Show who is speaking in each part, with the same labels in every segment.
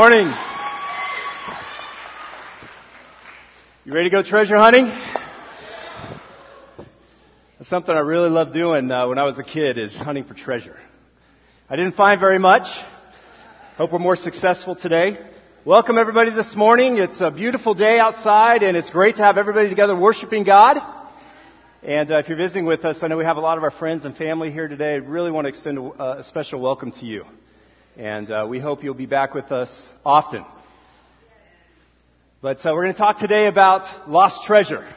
Speaker 1: Morning. You ready to go treasure hunting? Something I really loved doing uh, when I was a kid is hunting for treasure. I didn't find very much. Hope we're more successful today. Welcome everybody this morning. It's a beautiful day outside and it's great to have everybody together worshiping God. And uh, if you're visiting with us, I know we have a lot of our friends and family here today. I really want to extend a, a special welcome to you. And uh, we hope you'll be back with us often. But uh, we're going to talk today about lost treasure.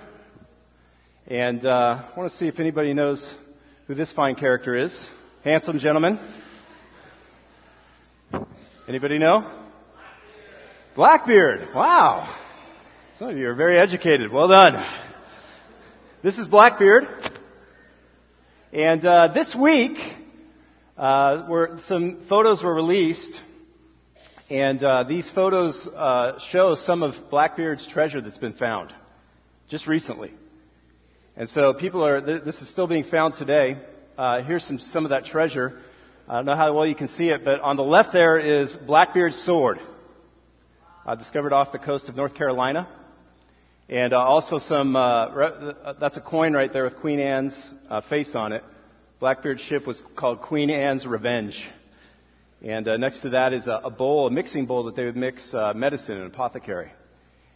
Speaker 1: And uh, I want to see if anybody knows who this fine character is. Handsome gentleman. Anybody know? Blackbeard. Wow. Some of you are very educated. Well done. This is Blackbeard. And uh, this week, uh, were, some photos were released, and uh, these photos uh, show some of Blackbeard's treasure that's been found just recently. And so people are, this is still being found today. Uh, here's some, some of that treasure. I don't know how well you can see it, but on the left there is Blackbeard's sword, uh, discovered off the coast of North Carolina. And uh, also some, re- that's a coin right there with Queen Anne's face on it. Blackbeard's ship was called Queen Anne's Revenge. And uh, next to that is a, a, bowl, a mixing bowl that they would mix uh, medicine in, an apothecary.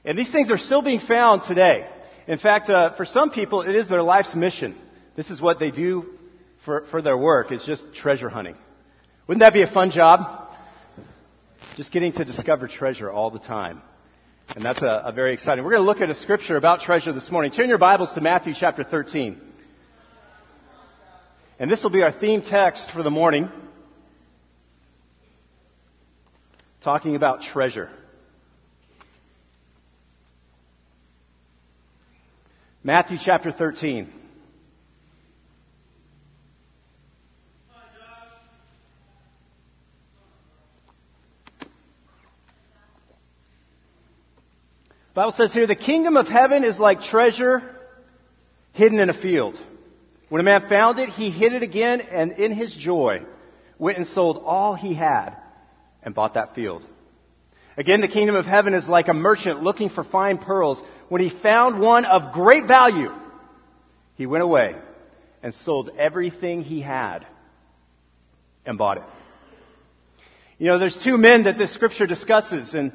Speaker 1: And these things are still being found today. In fact, uh, for some people, it is their life's mission. This is what they do for, for their work, is just treasure hunting. Wouldn't that be a fun job? Just getting to discover treasure all the time. And that's a, a very exciting. We're going to look at a scripture about treasure this morning. Turn your Bibles to Matthew chapter 13. And this will be our theme text for the morning. Talking about treasure. Matthew chapter 13. The Bible says here, the kingdom of heaven is like treasure hidden in a field. When a man found it, he hid it again, and in his joy, went and sold all he had and bought that field. Again, the kingdom of heaven is like a merchant looking for fine pearls. When he found one of great value, he went away and sold everything he had and bought it. You know, there's two men that this scripture discusses, and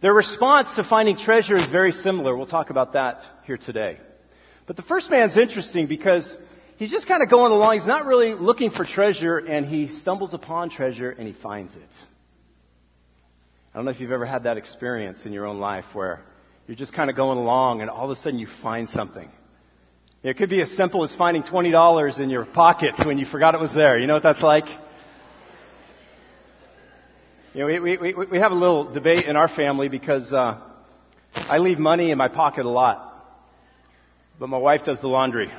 Speaker 1: their response to finding treasure is very similar. We'll talk about that here today. But the first man's interesting because he's just kind of going along. He's not really looking for treasure, and he stumbles upon treasure and he finds it. I don't know if you've ever had that experience in your own life where you're just kind of going along and all of a sudden you find something. It could be as simple as finding $20 in your pockets when you forgot it was there. You know what that's like? You know, we, we, we have a little debate in our family because uh, I leave money in my pocket a lot, but my wife does the laundry.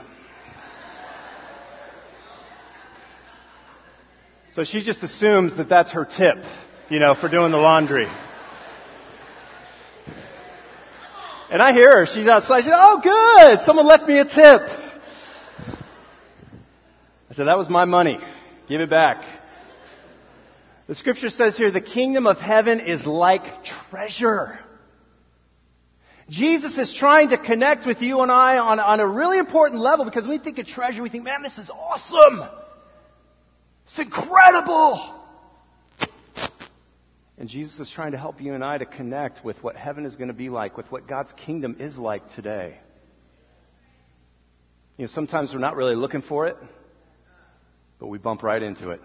Speaker 1: So she just assumes that that's her tip you know, for doing the laundry. And I hear her. She's outside. She said, Oh, good. Someone left me a tip. I said, That was my money. Give it back. The scripture says here, the kingdom of heaven is like treasure. Jesus is trying to connect with you and I on, on a really important level because when we think of treasure, we think, man, this is awesome. It's incredible. And Jesus is trying to help you and I to connect with what heaven is going to be like, with what God's kingdom is like today. You know, sometimes we're not really looking for it, but we bump right into it.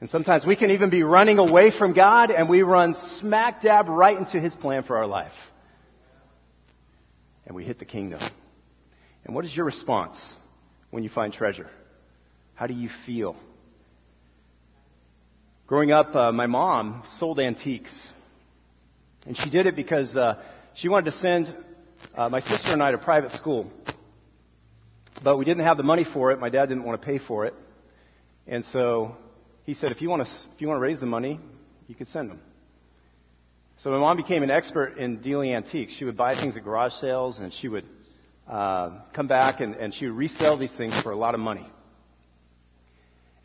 Speaker 1: And sometimes we can even be running away from God and we run smack dab right into His plan for our life. And we hit the kingdom. And what is your response when you find treasure? How do you feel? Growing up, uh, my mom sold antiques. And she did it because uh, she wanted to send uh, my sister and I to private school. But we didn't have the money for it. My dad didn't want to pay for it. And so he said, if you want to, if you want to raise the money, you could send them. So my mom became an expert in dealing antiques. She would buy things at garage sales and she would uh, come back and, and she would resell these things for a lot of money.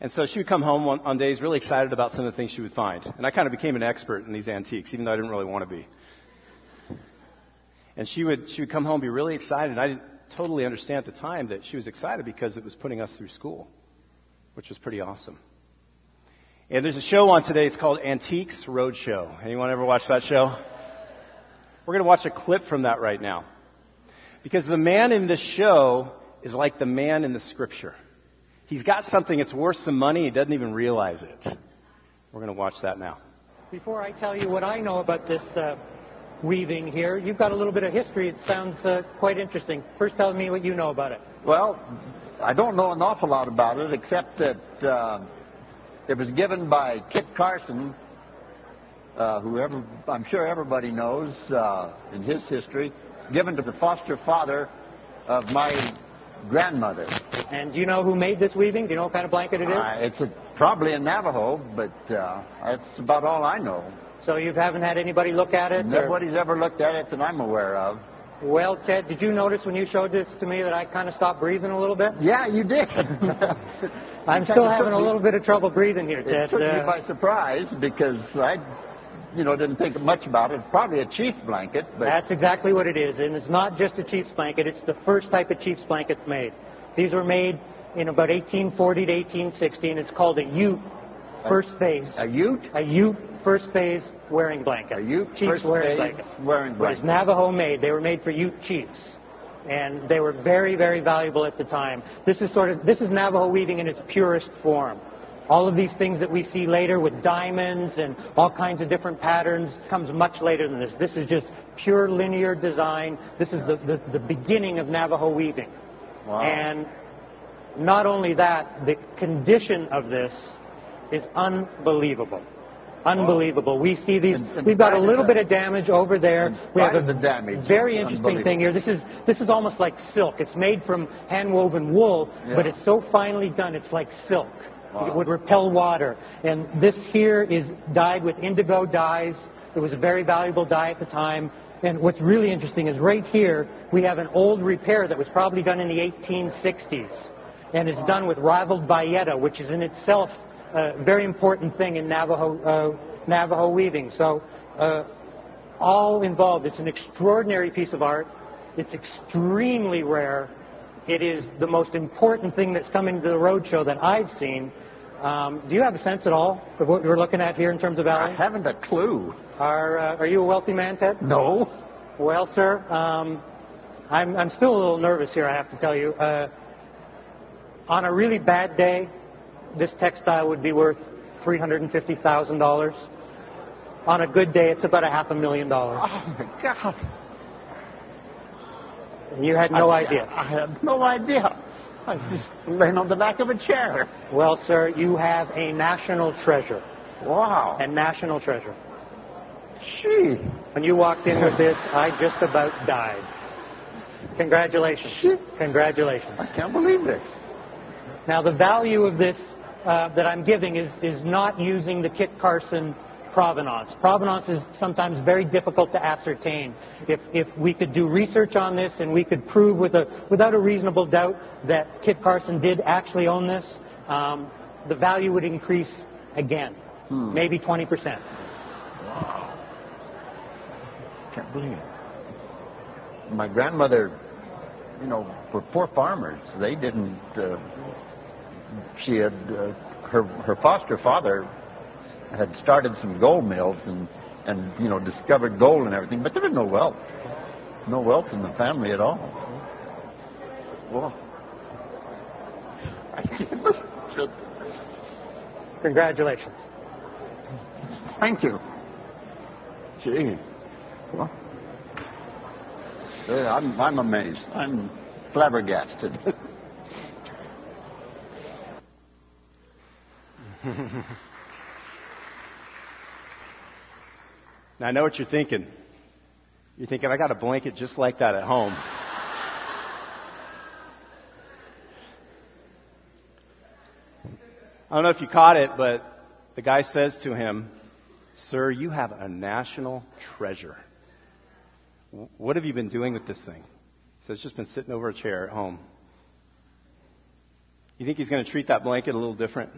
Speaker 1: And so she would come home on, on days really excited about some of the things she would find. And I kind of became an expert in these antiques, even though I didn't really want to be. And she would, she would come home and be really excited. And I didn't totally understand at the time that she was excited because it was putting us through school, which was pretty awesome. And there's a show on today. It's called Antiques Roadshow. Anyone ever watch that show? We're going to watch a clip from that right now. Because the man in this show is like the man in the scripture. He's got something that's worth some money. He doesn't even realize it. We're going to watch that now.
Speaker 2: Before I tell you what I know about this uh, weaving here, you've got a little bit of history. It sounds uh, quite interesting. First, tell me what you know about it.
Speaker 3: Well, I don't know an awful lot about it, except that uh, it was given by Kit Carson, uh, who ever, I'm sure everybody knows uh, in his history, given to the foster father of my grandmother.
Speaker 2: And do you know who made this weaving? Do you know what kind of blanket it is?
Speaker 3: Uh, it's a, probably a Navajo, but uh, that's about all I know.
Speaker 2: So you haven't had anybody look at it? or-
Speaker 3: Nobody's ever looked at it that I'm aware of.
Speaker 2: Well, Ted, did you notice when you showed this to me that I kind of stopped breathing a little bit?
Speaker 3: Yeah, you did.
Speaker 2: I'm still having a little bit of trouble breathing here,
Speaker 3: It
Speaker 2: Ted.
Speaker 3: took me
Speaker 2: Uh,
Speaker 3: by surprise because I, you know, didn't think much about it. Probably a chief blanket, but
Speaker 2: That's exactly what it is. And it's not just a Chiefs blanket, it's the first type of Chiefs blankets made. These were made in about 1840 to 1860, and it's called a Ute first phase.
Speaker 3: a Ute,
Speaker 2: A Ute first phase wearing blanket.
Speaker 3: a Ute
Speaker 2: Chiefs
Speaker 3: first
Speaker 2: wearing
Speaker 3: phase
Speaker 2: blanket.
Speaker 3: wearing
Speaker 2: But it's
Speaker 3: blanket.
Speaker 2: Navajo made. They were made for Ute chiefs. And they were very, very valuable at the time. This is sort of, this is Navajo weaving in its purest form. All of these things that we see later with diamonds and all kinds of different patterns comes much later than this. This is just pure linear design. This is the, the, the beginning of Navajo weaving.
Speaker 3: Wow.
Speaker 2: And not only that, the condition of this is unbelievable. Unbelievable. We see these.
Speaker 3: In- in
Speaker 2: we've got a little bit of damage over there. We have a
Speaker 3: the damage,
Speaker 2: very interesting thing here. This is this is almost like silk. It's made from hand woven wool,
Speaker 3: Yeah.
Speaker 2: but it's so finely done. It's like silk. It would repel water. And this here is dyed with indigo dyes. It was a very valuable dye at the time. And what's really interesting is right here we have an old repair that was probably done in the 1860s, and it's done with raveled bayeta, which is in itself a very important thing in Navajo uh, Navajo weaving. So. Uh, all involved. It's an extraordinary piece of art. It's extremely rare. It is the most important thing that's come into the roadshow that I've seen. Um, do you have a sense at all of what we're looking at here in terms of value?
Speaker 3: I haven't a clue.
Speaker 2: Are, uh, are you a wealthy man, Ted?
Speaker 3: No.
Speaker 2: Well, sir, um, I'm, I'm still a little nervous here, I have to tell you. Uh, on a really bad day, this textile would be worth $350,000. On a good day, it's about a half a million dollars.
Speaker 3: Oh my God.
Speaker 2: You had no
Speaker 3: I,
Speaker 2: idea.
Speaker 3: I had no idea. I was just laying on the back of a chair.
Speaker 2: Well, sir, you have a national treasure.
Speaker 3: Wow.
Speaker 2: A national treasure.
Speaker 3: Gee.
Speaker 2: When you walked in with this, I just about died. Congratulations. Congratulations.
Speaker 3: I can't believe this.
Speaker 2: Now, the value of this uh, that I'm giving is, is not using the Kit Carson provenance. Provenance is sometimes very difficult to ascertain. If, if we could do research on this and we could prove with a, without a reasonable doubt that Kit Carson did actually own this, um, the value would increase again, maybe 20%.
Speaker 3: Can't believe it. My grandmother, you know, were poor farmers. They didn't. Uh, she had uh, her her foster father had started some gold mills and and you know discovered gold and everything, but there was no wealth, no wealth in the family at all. Well, I can't.
Speaker 2: Congratulations.
Speaker 3: Thank you. Gee. Well, I'm, I'm amazed. I'm flabbergasted.
Speaker 1: Now I know what you're thinking. You're thinking, I got a blanket just like that at home. I don't know if you caught it, but the guy says to him, Sir, you have a national treasure. What have you been doing with this thing? Says, It's just been sitting over a chair at home. You think he's going to treat that blanket a little different?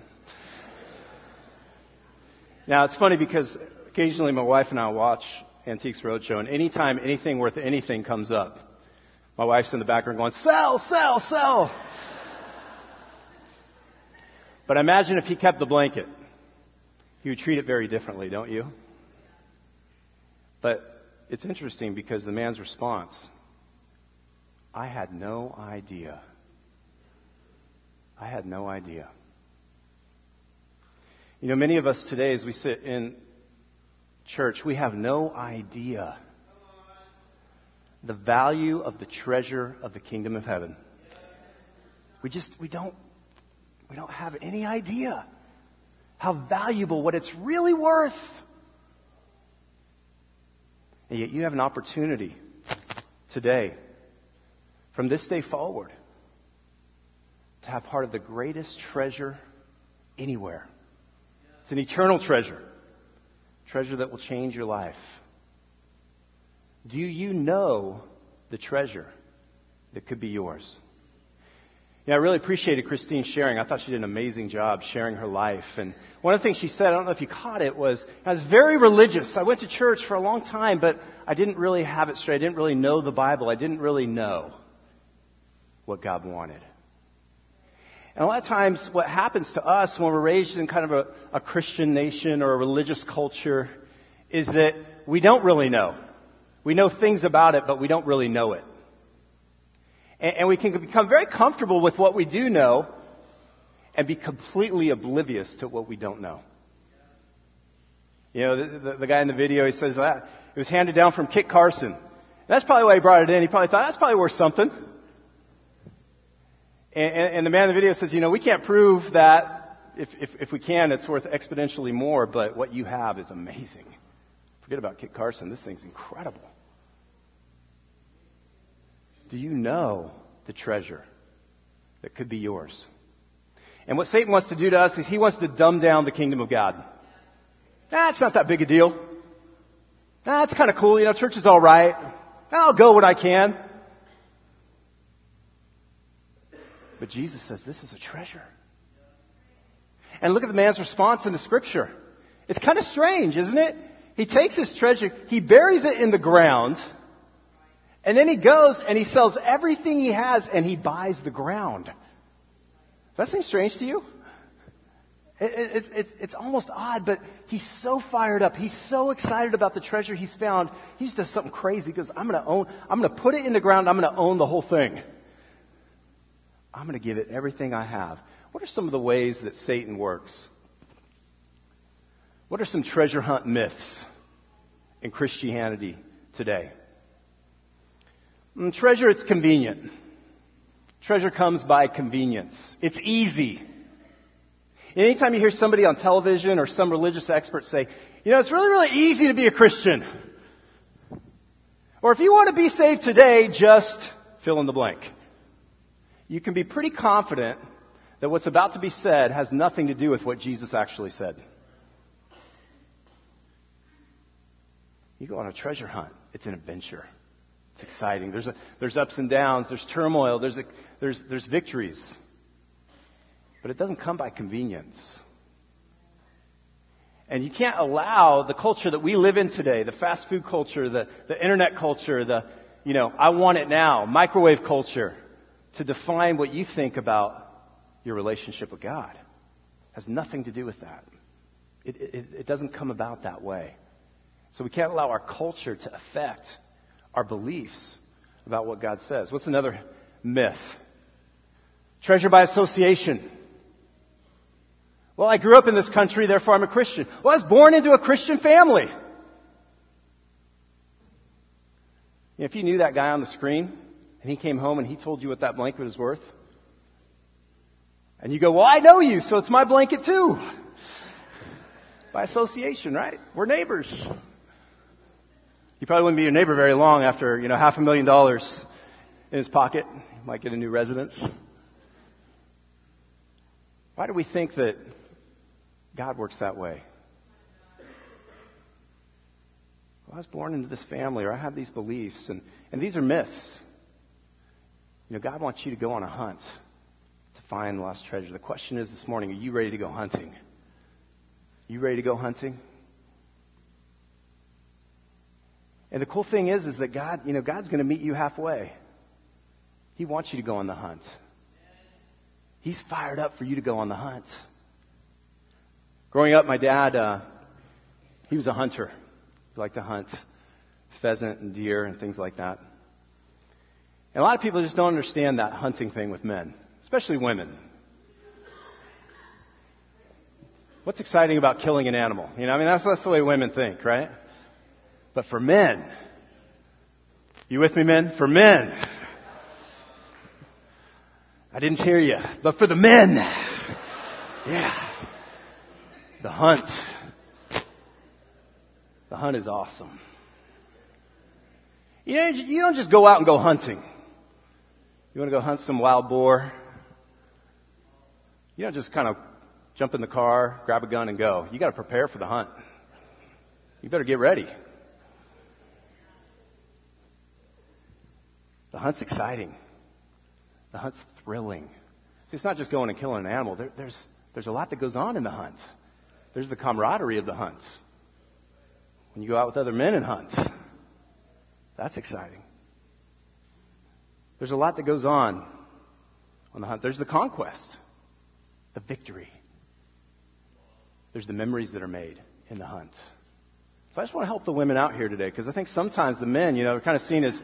Speaker 1: Now, it's funny because occasionally my wife and I watch Antiques Roadshow, and anytime anything worth anything comes up, my wife's in the background going, sell, sell, sell. but imagine if he kept the blanket. He would treat it very differently, don't you? But it's interesting because the man's response I had no idea. I had no idea. You know, many of us today, as we sit in church, we have no idea the value of the treasure of the kingdom of heaven. We just, we don't, we don't have any idea how valuable, what it's really worth. And yet you have an opportunity today, from this day forward, to have part of the greatest treasure anywhere. It's an eternal treasure, treasure that will change your life. Do you know the treasure that could be yours? Yeah, I really appreciated Christine sharing. I thought she did an amazing job sharing her life. And one of the things she said, I don't know if you caught it, was I was very religious. I went to church for a long time, but I didn't really have it straight. I didn't really know the Bible. I didn't really know what God wanted. And a lot of times, what happens to us when we're raised in kind of a, a Christian nation or a religious culture is that we don't really know. We know things about it, but we don't really know it. And, and we can become very comfortable with what we do know and be completely oblivious to what we don't know. You know, the, the, the guy in the video, he says that it was handed down from Kit Carson. That's probably why he brought it in. He probably thought, that's probably worth something. And, and, the man in the video says, you know, we can't prove that. If, if, if we can, it's worth exponentially more, but what you have is amazing. Forget about Kit Carson. This thing's incredible. Do you know the treasure that could be yours? And what Satan wants to do to us is he wants to dumb down the kingdom of God. That's not that big a deal. That's kind of cool. You know, church is all right. I'll go when I can. But Jesus says this is a treasure. And look at the man's response in the scripture. It's kind of strange, isn't it? He takes his treasure, he buries it in the ground, and then he goes and he sells everything he has and he buys the ground. Does that seem strange to you? It's, it's, it's almost odd, but he's so fired up. He's so excited about the treasure he's found. He just does something crazy. He goes, I'm going to own, I'm going to put it in the ground. I'm going to own the whole thing. I'm going to give it everything I have. What are some of the ways that Satan works? What are some treasure hunt myths in Christianity today? Mm, treasure, it's convenient. Treasure comes by convenience. It's easy. Anytime you hear somebody on television or some religious expert say, you know, it's really, really easy to be a Christian. Or if you want to be saved today, just fill in the blank. You can be pretty confident that what's about to be said has nothing to do with what Jesus actually said. You go on a treasure hunt. It's an adventure. It's exciting. There's, a, there's ups and downs. There's turmoil. There's, a, there's, there's victories. But it doesn't come by convenience. And you can't allow the culture that we live in today, the fast food culture, the, the internet culture, the, you know, I want it now, microwave culture, to define what you think about your relationship with God. It has nothing to do with that. It, it, it doesn't come about that way. So we can't allow our culture to affect our beliefs about what God says. What's another myth? Treasure by association. Well, I grew up in this country, therefore I'm a Christian. Well, I was born into a Christian family. If you knew that guy on the screen, and he came home and he told you what that blanket is worth, and you go, well, I know you, so it's my blanket too. By association, right? We're neighbors. You probably wouldn't be your neighbor very long after, you know, half a million dollars in his pocket. He might get a new residence. Why do we think that God works that way? Well, I was born into this family, or I have these beliefs, and, and these are myths. You know, God wants you to go on a hunt to find lost treasure. The question is this morning, are you ready to go hunting? You ready to go hunting? And the cool thing is, is that God, you know, God's going to meet you halfway. He wants you to go on the hunt. He's fired up for you to go on the hunt. Growing up, my dad, uh, he was a hunter. He liked to hunt pheasant and deer and things like that. And a lot of people just don't understand that hunting thing with men, especially women. What's exciting about killing an animal? You know, I mean, that's, that's the way women think, right? But for men, you with me, men? For men, I didn't hear you, but for the men, yeah, the hunt. The hunt is awesome. You know, you don't just go out and go hunting. You want to go hunt some wild boar? You don't just kind of jump in the car, grab a gun, and go. You got to prepare for the hunt. You better get ready. The hunt's exciting. The hunt's thrilling. See, it's not just going and killing an animal. There, there's, there's a lot that goes on in the hunt. There's the camaraderie of the hunt. When you go out with other men and hunt, that's exciting. There's a lot that goes on on the hunt. There's the conquest, the victory. There's the memories that are made in the hunt. So I just want to help the women out here today because I think sometimes the men, you know, are kind of seen as,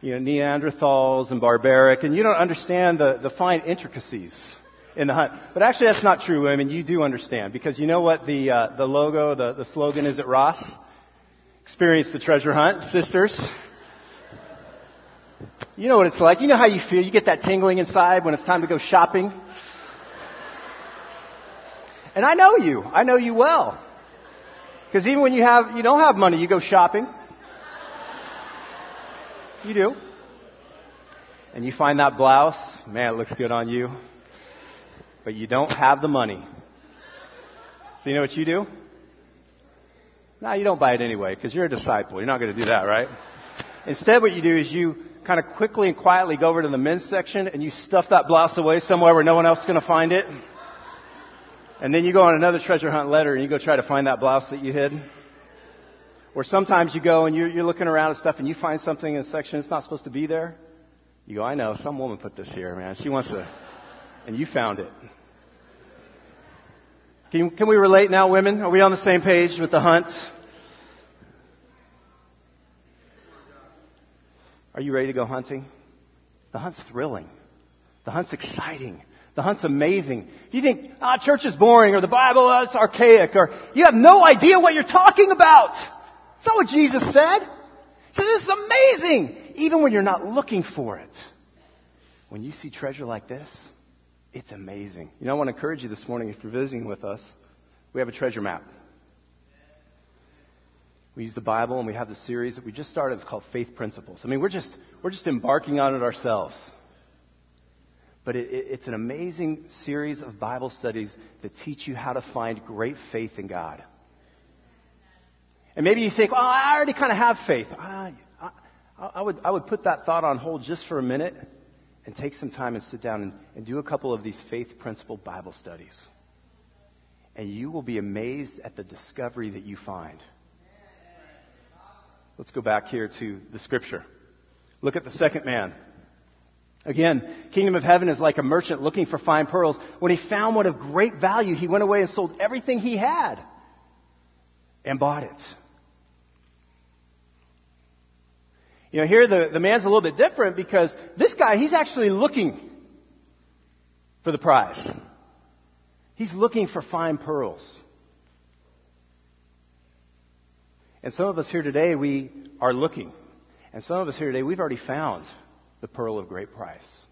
Speaker 1: you know, Neanderthals and barbaric, and you don't understand the, the fine intricacies in the hunt. But actually, that's not true, women. You do understand because you know what the uh, the logo, the, the slogan is at Ross. Experience the treasure hunt, sisters. You know what it's like. You know how you feel. You get that tingling inside when it's time to go shopping. And I know you. I know you well. Because even when you have, you don't have money, you go shopping. You do. And you find that blouse, man, it looks good on you. But you don't have the money. So you know what you do? No, you don't buy it anyway, because you're a disciple. You're not going to do that, right? Instead, what you do is you kind of quickly and quietly go over to the men's section and you stuff that blouse away somewhere where no one else is going to find it. And then you go on another treasure hunt letter and you go try to find that blouse that you hid. Or sometimes you go and you're, you're looking around at stuff and you find something in a section that's not supposed to be there. You go, I know, some woman put this here, man. She wants to, and you found it. Can, can we relate now, women? Are we on the same page with the hunt? Are you ready to go hunting? The hunt's thrilling. The hunt's exciting. The hunt's amazing. You think, ah, church is boring or the Bible uh, is archaic or you have no idea what you're talking about. It's not what Jesus said. He says this is amazing, even when you're not looking for it. When you see treasure like this, it's amazing. You know, I want to encourage you this morning if you're visiting with us, we have a treasure map. We use the Bible and we have the series that we just started. It's called Faith Principles. I mean, we're just, we're just embarking on it ourselves. But it, it, it's an amazing series of Bible studies that teach you how to find great faith in God. And maybe you think, well, I already kind of have faith. I, I, I, would, I would put that thought on hold just for a minute and take some time and sit down and, and do a couple of these faith principle Bible studies. And you will be amazed at the discovery that you find. Let's go back here to the scripture. Look at the second man. Again, kingdom of heaven is like a merchant looking for fine pearls. When he found one of great value, he went away and sold everything he had and bought it. You know, here the, the man's a little bit different because this guy, he's actually looking for the prize. He's looking for fine pearls. And some of us here today, we are looking. And some of us here today, we've already found the pearl of great price.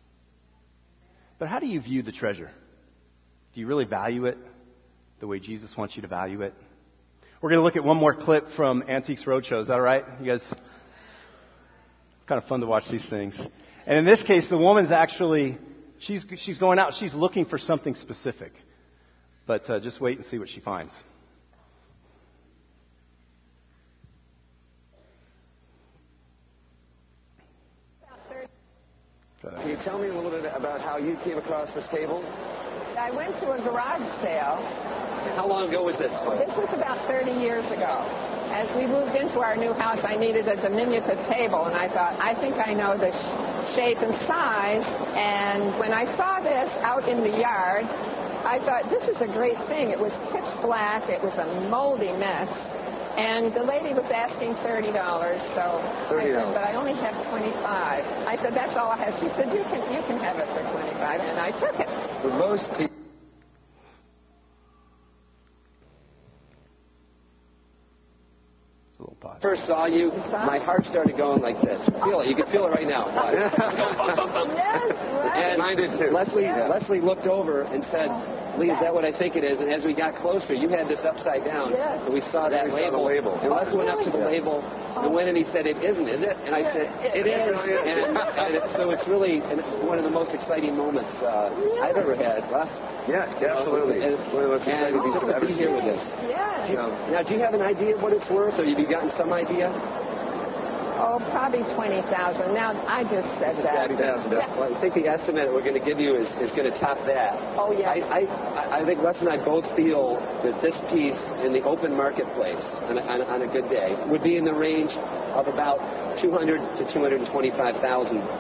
Speaker 1: But how do you view the treasure? Do you really value it the way Jesus wants you to value it? We're going to look at one more clip from Antiques Roadshow. Is that all right? You guys? It's kind of fun to watch these things. And in this case, the woman's actually, she's, she's going out, she's looking for something specific. But uh, just wait and see what she finds. Try that.
Speaker 4: Can you tell me a little bit about how you came across this table?
Speaker 5: I went to a garage sale.
Speaker 4: How long ago was this?
Speaker 5: This was about 30 years ago. As we moved into our new house, I needed a diminutive table, and I thought, I think I know the sh- shape and size. And when I saw this out in the yard, I thought, this is a great thing. It was pitch black. It was a moldy mess. And the lady was asking $30, so
Speaker 4: $30.
Speaker 5: said, but I only have 25. I said, that's all I have. She said, you can, you can have it for 25, and I took it.
Speaker 4: For most people,
Speaker 1: It's a little pause.
Speaker 4: first saw you, my heart started going like this. Feel it. You can feel it right now.
Speaker 5: Yes, right.
Speaker 4: And
Speaker 3: Mine did too.
Speaker 4: Leslie,
Speaker 3: Yeah.
Speaker 4: Leslie looked over and said, Lee, is that what I think it is? And as we got closer, you had this upside down.
Speaker 5: Yes.
Speaker 4: And we saw that
Speaker 3: we saw the
Speaker 4: label.
Speaker 3: label.
Speaker 4: And Leslie went up to the
Speaker 3: Yeah.
Speaker 4: label and went and he said, it isn't, is it? And I said,
Speaker 5: It
Speaker 4: it is.
Speaker 5: is.
Speaker 4: And, and it, so it's really one of the most exciting moments uh, I've ever had. Les?
Speaker 3: Yes, absolutely.
Speaker 4: And,
Speaker 3: One of the most exciting pieces
Speaker 4: just to
Speaker 3: ever
Speaker 4: be here
Speaker 3: seen.
Speaker 4: with us.
Speaker 5: Yes.
Speaker 3: You know,
Speaker 4: Now, do you have an idea of what it's worth, or have you gotten some idea?
Speaker 5: Oh, probably 20,000. Now, I just said that.
Speaker 4: $30,000. Well, I think the estimate we're going to give you is, is going to top that.
Speaker 5: Oh, yeah.
Speaker 4: I, I, I think Les and I both feel that this piece in the open marketplace on a, on a, on a good day would be in the range of about 200 to $225,000.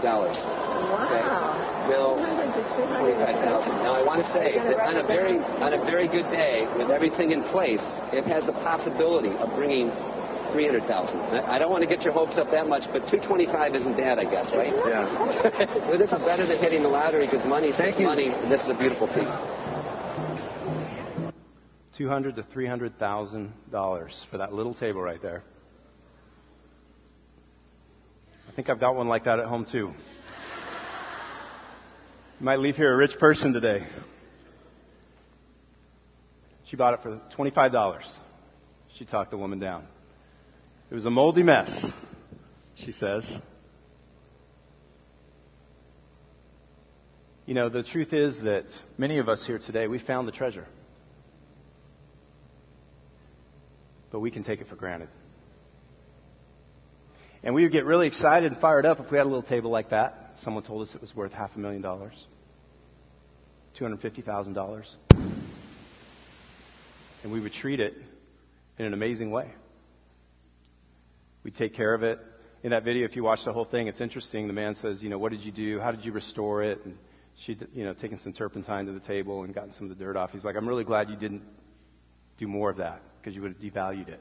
Speaker 5: Wow.
Speaker 4: Now, 25,000. Now I want to say that on a very on a very good day with everything in place, it has the possibility of bringing 300,000. I I don't want to get your hopes up that much, but 225 isn't bad, I guess, right?
Speaker 3: Yeah.
Speaker 4: well, this is better than hitting the lottery because money
Speaker 3: Thank you.
Speaker 4: money. And this is a beautiful piece.
Speaker 1: Two hundred to three hundred thousand dollars for that little table right there. I think I've got one like that at home too. You might leave here a rich person today. She bought it for twenty-five dollars. She talked the woman down. It was a moldy mess, she says. You know, the truth is that many of us here today, we found the treasure. But we can take it for granted. And we would get really excited and fired up if we had a little table like that. Someone told us it was worth half a million dollars, $250,000. And we would treat it in an amazing way. We'd take care of it. In that video, if you watch the whole thing, it's interesting. The man says, you know, what did you do? How did you restore it? And she'd, you know, taken some turpentine to the table and gotten some of the dirt off. He's like, I'm really glad you didn't do more of that because you would have devalued it.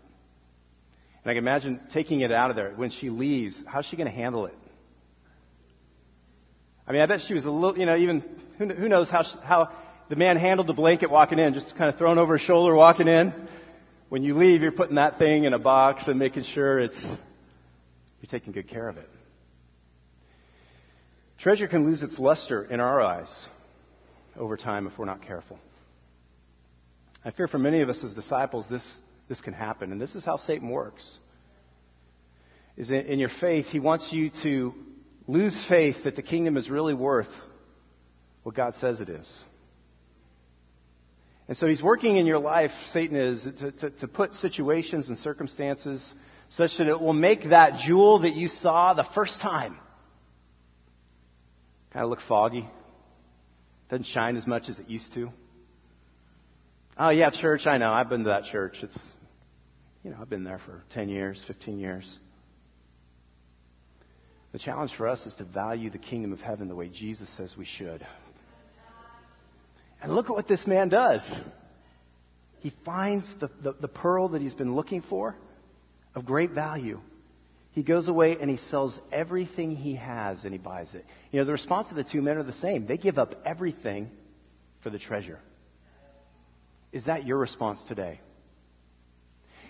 Speaker 1: And I can imagine taking it out of there. When she leaves, how's she going to handle it? I mean, I bet she was a little, you know, even, who, who knows how, she- how the man handled the blanket walking in, just kind of thrown over his shoulder walking in. When you leave, you're putting that thing in a box and making sure it's, you're taking good care of it. Treasure can lose its luster in our eyes over time if we're not careful. I fear for many of us as disciples, this, this can happen. And this is how Satan works. Is in, in your faith, he wants you to lose faith that the kingdom is really worth what God says it is. And so he's working in your life, Satan is, to, to, to put situations and circumstances such that it will make that jewel that you saw the first time kind of look foggy. Doesn't shine as much as it used to. Oh yeah, church, I know. I've been to that church. It's, you know, I've been there for 10 years, 15 years. The challenge for us is to value the kingdom of heaven the way Jesus says we should. And look at what this man does. He finds the, the, the pearl that he's been looking for of great value. He goes away and he sells everything he has and he buys it. You know, the response of the two men are the same. They give up everything for the treasure. Is that your response today?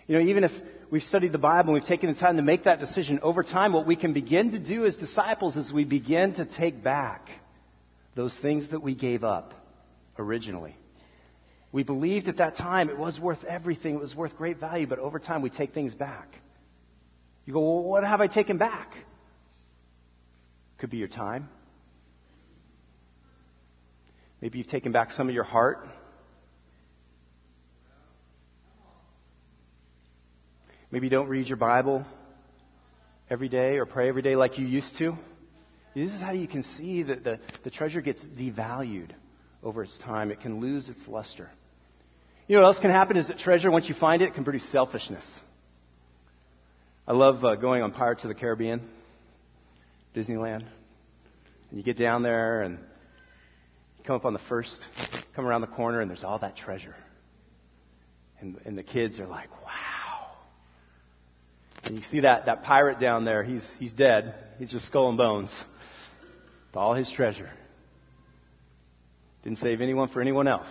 Speaker 1: You know, even if we've studied the Bible and we've taken the time to make that decision over time, what we can begin to do as disciples is we begin to take back those things that we gave up originally. We believed at that time it was worth everything, it was worth great value, but over time we take things back. You go, well, what have I taken back? Could be your time. Maybe you've taken back some of your heart. Maybe you don't read your Bible every day or pray every day like you used to. This is how you can see that the, the treasure gets devalued over its time. It can lose its luster. You know what else can happen is that treasure, once you find it, can produce selfishness. I love uh, going on Pirates of the Caribbean, Disneyland. And you get down there and you come up on the first, come around the corner, and there's all that treasure. And, and the kids are like, wow. And you see that, that pirate down there, he's, he's dead. He's just skull and bones. With all his treasure. Didn't save anyone for anyone else.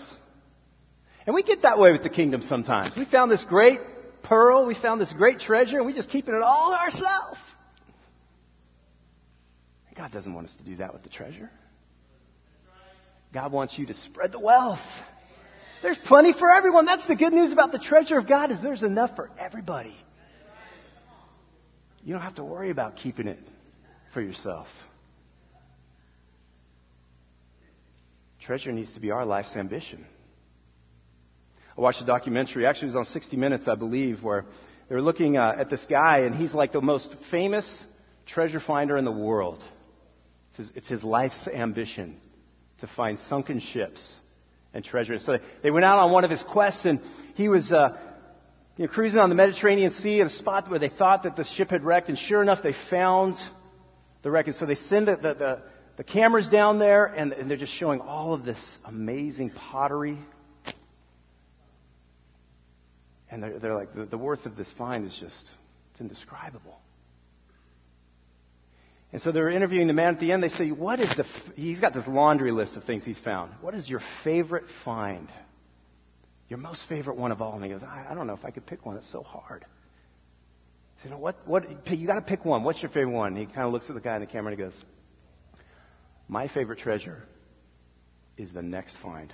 Speaker 1: And we get that way with the kingdom sometimes. We found this great pearl, we found this great treasure, and we're just keeping it all to ourselves. God doesn't want us to do that with the treasure. God wants you to spread the wealth. There's plenty for everyone. That's the good news about the treasure of God is there's enough for everybody. You don't have to worry about keeping it for yourself. Treasure needs to be our life's ambition. I watched a documentary, actually it was on 60 Minutes, I believe, where they were looking uh, at this guy, and he's like the most famous treasure finder in the world. It's his, it's his life's ambition to find sunken ships and treasure. So they went out on one of his quests, and he was uh, you know, cruising on the Mediterranean Sea at a spot where they thought that the ship had wrecked, and sure enough, they found the wreck. And so they send the, the, the, the cameras down there, and, and they're just showing all of this amazing pottery and they're, they're like, the, the worth of this find is just, it's indescribable. And so they're interviewing the man at the end. They say, What is the, f-? he's got this laundry list of things he's found. What is your favorite find? Your most favorite one of all? And he goes, I, I don't know if I could pick one. It's so hard. Said, you know, what, what, you got to pick one. What's your favorite one? And he kind of looks at the guy in the camera and he goes, My favorite treasure is the next find.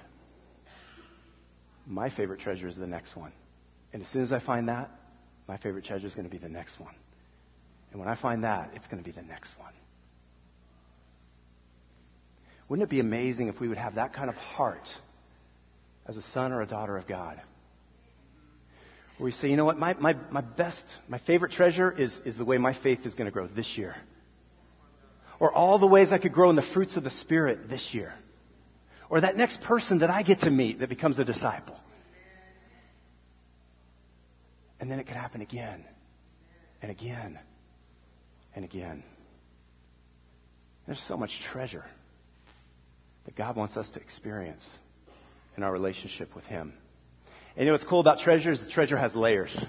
Speaker 1: My favorite treasure is the next one. And as soon as I find that, my favorite treasure is going to be the next one. And when I find that, it's going to be the next one. Wouldn't it be amazing if we would have that kind of heart as a son or a daughter of God? Where we say, you know what, my, my, my best, my favorite treasure is, is the way my faith is going to grow this year. Or all the ways I could grow in the fruits of the Spirit this year. Or that next person that I get to meet that becomes a disciple. And then it could happen again and again and again. There's so much treasure that God wants us to experience in our relationship with Him. And you know what's cool about treasure is the treasure has layers.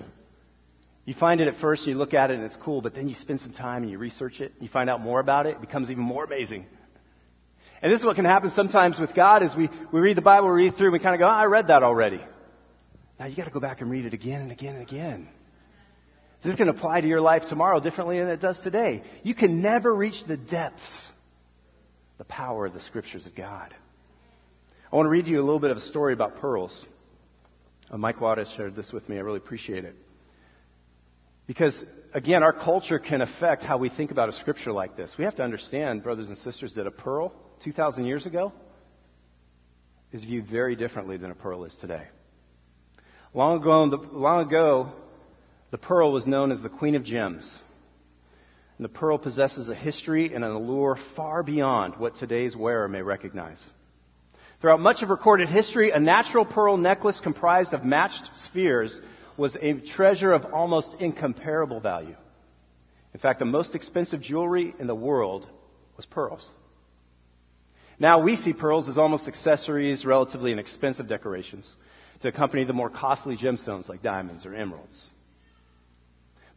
Speaker 1: You find it at first, you look at it and it's cool, but then you spend some time and you research it, you find out more about it, it becomes even more amazing. And this is what can happen sometimes with God is we, we read the Bible, we read through, and we kind of go, oh, I read that already. Now you got to go back and read it again and again and again. This is going to apply to your life tomorrow differently than it does today. You can never reach the depths, the power of the scriptures of God. I want to read you a little bit of a story about pearls. Uh, Mike Wattis shared this with me. I really appreciate it. Because, again, our culture can affect how we think about a scripture like this. We have to understand, brothers and sisters, that a pearl 2,000 years ago is viewed very differently than a pearl is today. Long ago, the, long ago, the pearl was known as the Queen of Gems. And the pearl possesses a history and an allure far beyond what today's wearer may recognize. Throughout much of recorded history, a natural pearl necklace comprised of matched spheres was a treasure of almost incomparable value. In fact, the most expensive jewelry in the world was pearls. Now we see pearls as almost accessories, relatively inexpensive decorations to accompany the more costly gemstones like diamonds or emeralds.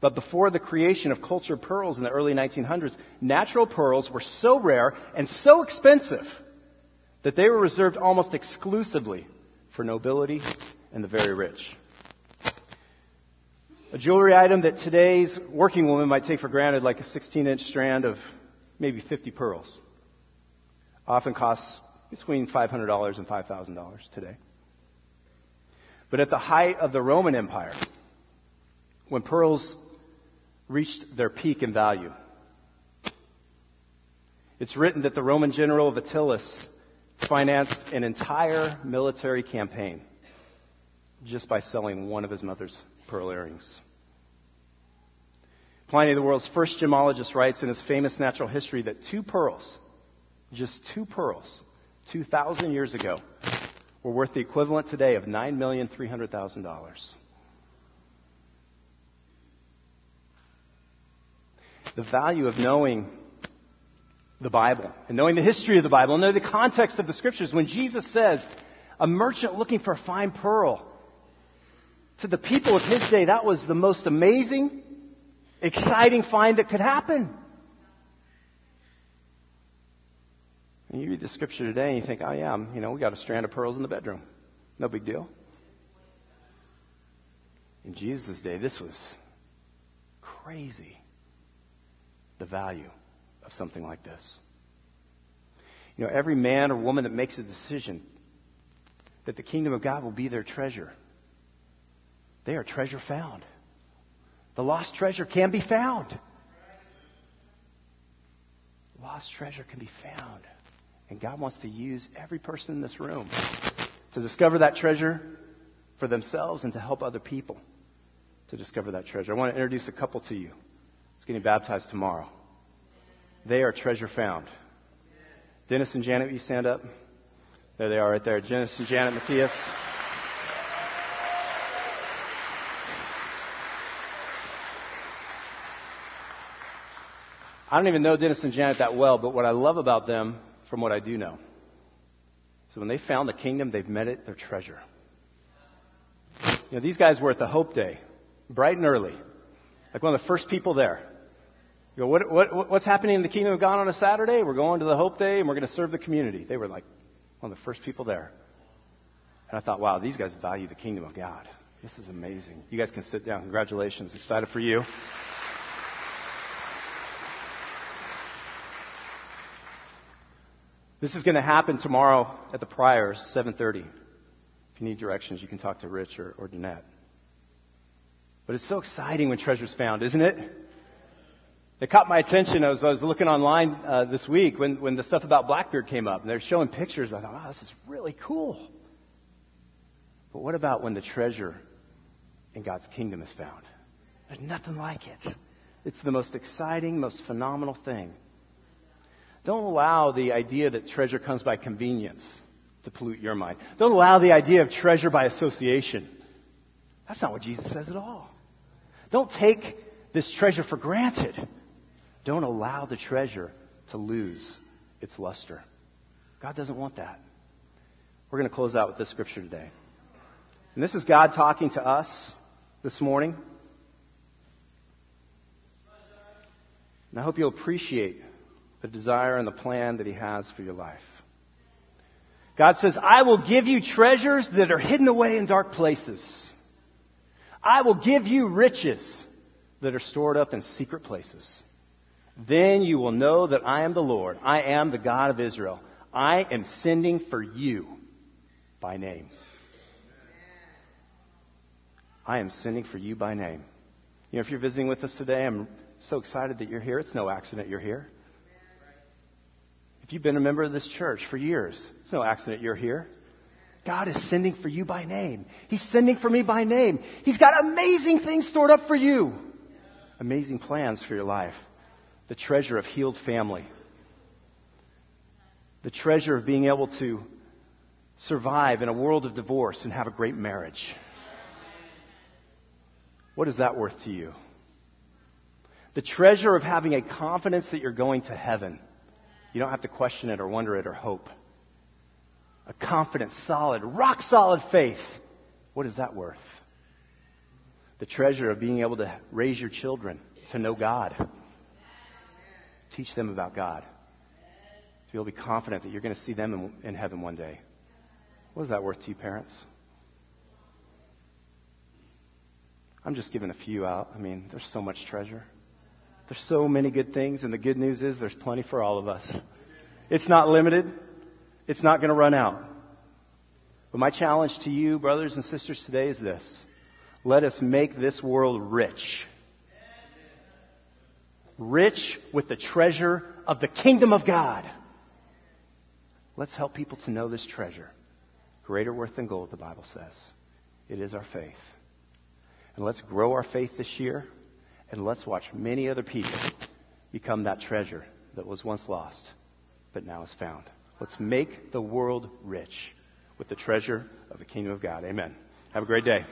Speaker 1: But before the creation of cultured pearls in the early 1900s, natural pearls were so rare and so expensive that they were reserved almost exclusively for nobility and the very rich. A jewelry item that today's working woman might take for granted, like a 16 inch strand of maybe 50 pearls, often costs between $500 and $5,000 today. But at the height of the Roman Empire, when pearls reached their peak in value, it's written that the Roman general Vitellius financed an entire military campaign just by selling one of his mother's pearl earrings. Pliny, the world's first gemologist, writes in his famous natural history that two pearls, just two pearls, 2,000 years ago, were worth the equivalent today of $9,300,000. The value of knowing the Bible and knowing the history of the Bible and knowing the context of the scriptures. When Jesus says, a merchant looking for a fine pearl, to the people of his day, that was the most amazing, exciting find that could happen. And you read the scripture today and you think, oh yeah, you know, we got a strand of pearls in the bedroom. No big deal. In Jesus' day, this was crazy. The value of something like this. You know, every man or woman that makes a decision that the kingdom of God will be their treasure, they are treasure found. The lost treasure can be found. Lost treasure can be found. And God wants to use every person in this room to discover that treasure for themselves and to help other people to discover that treasure. I want to introduce a couple to you. It's getting baptized tomorrow. They are treasure found. Dennis and Janet, will you stand up? There they are right there. Dennis and Janet Matthias. I don't even know Dennis and Janet that well, but what I love about them, from what I do know, so when they found the kingdom, they've met it, their treasure. You know, these guys were at the Hope Day, bright and early, like one of the first people there. You go, what, what, what's happening in the kingdom of God on a Saturday? We're going to the Hope Day and we're going to serve the community. They were like one of the first people there. And I thought, wow, these guys value the kingdom of God. This is amazing. You guys can sit down. Congratulations. Excited for you. This is going to happen tomorrow at the Priors, 7:30. If you need directions, you can talk to Rich or, or Danette. But it's so exciting when treasure's found, isn't it? It caught my attention as I was looking online uh, this week when, when the stuff about Blackbeard came up, and they're showing pictures. I thought, wow, this is really cool. But what about when the treasure in God's kingdom is found? There's nothing like it. It's the most exciting, most phenomenal thing. Don't allow the idea that treasure comes by convenience to pollute your mind. Don't allow the idea of treasure by association. That's not what Jesus says at all. Don't take this treasure for granted. Don't allow the treasure to lose its luster. God doesn't want that. We're going to close out with this scripture today. And this is God talking to us this morning. And I hope you'll appreciate the desire and the plan that He has for your life. God says, I will give you treasures that are hidden away in dark places. I will give you riches that are stored up in secret places. Then you will know that I am the Lord. I am the God of Israel. I am sending for you by name. I am sending for you by name. You know, if you're visiting with us today, I'm so excited that you're here. It's no accident you're here. If you've been a member of this church for years, it's no accident you're here. God is sending for you by name. He's sending for me by name. He's got amazing things stored up for you. Amazing plans for your life the treasure of healed family, the treasure of being able to survive in a world of divorce and have a great marriage. What is that worth to you? The treasure of having a confidence that you're going to heaven. You don't have to question it or wonder it or hope. A confident, solid, rock solid faith. What is that worth? The treasure of being able to raise your children to know God Teach them about God. So you'll be confident that you're going to see them in, in heaven one day. What is that worth to you, parents? I'm just giving a few out. I mean, there's so much treasure. There's so many good things, and the good news is there's plenty for all of us. It's not limited. It's not going to run out. But my challenge to you, brothers and sisters, today is this. Let us make this world rich rich with the treasure of the kingdom of God. Let's help people to know this treasure. Greater worth than gold, the Bible says. It is our faith. And let's grow our faith this year And let's watch many other people become that treasure that was once lost, but now is found. Let's make the world rich with the treasure of the kingdom of God. Amen. Have a great day.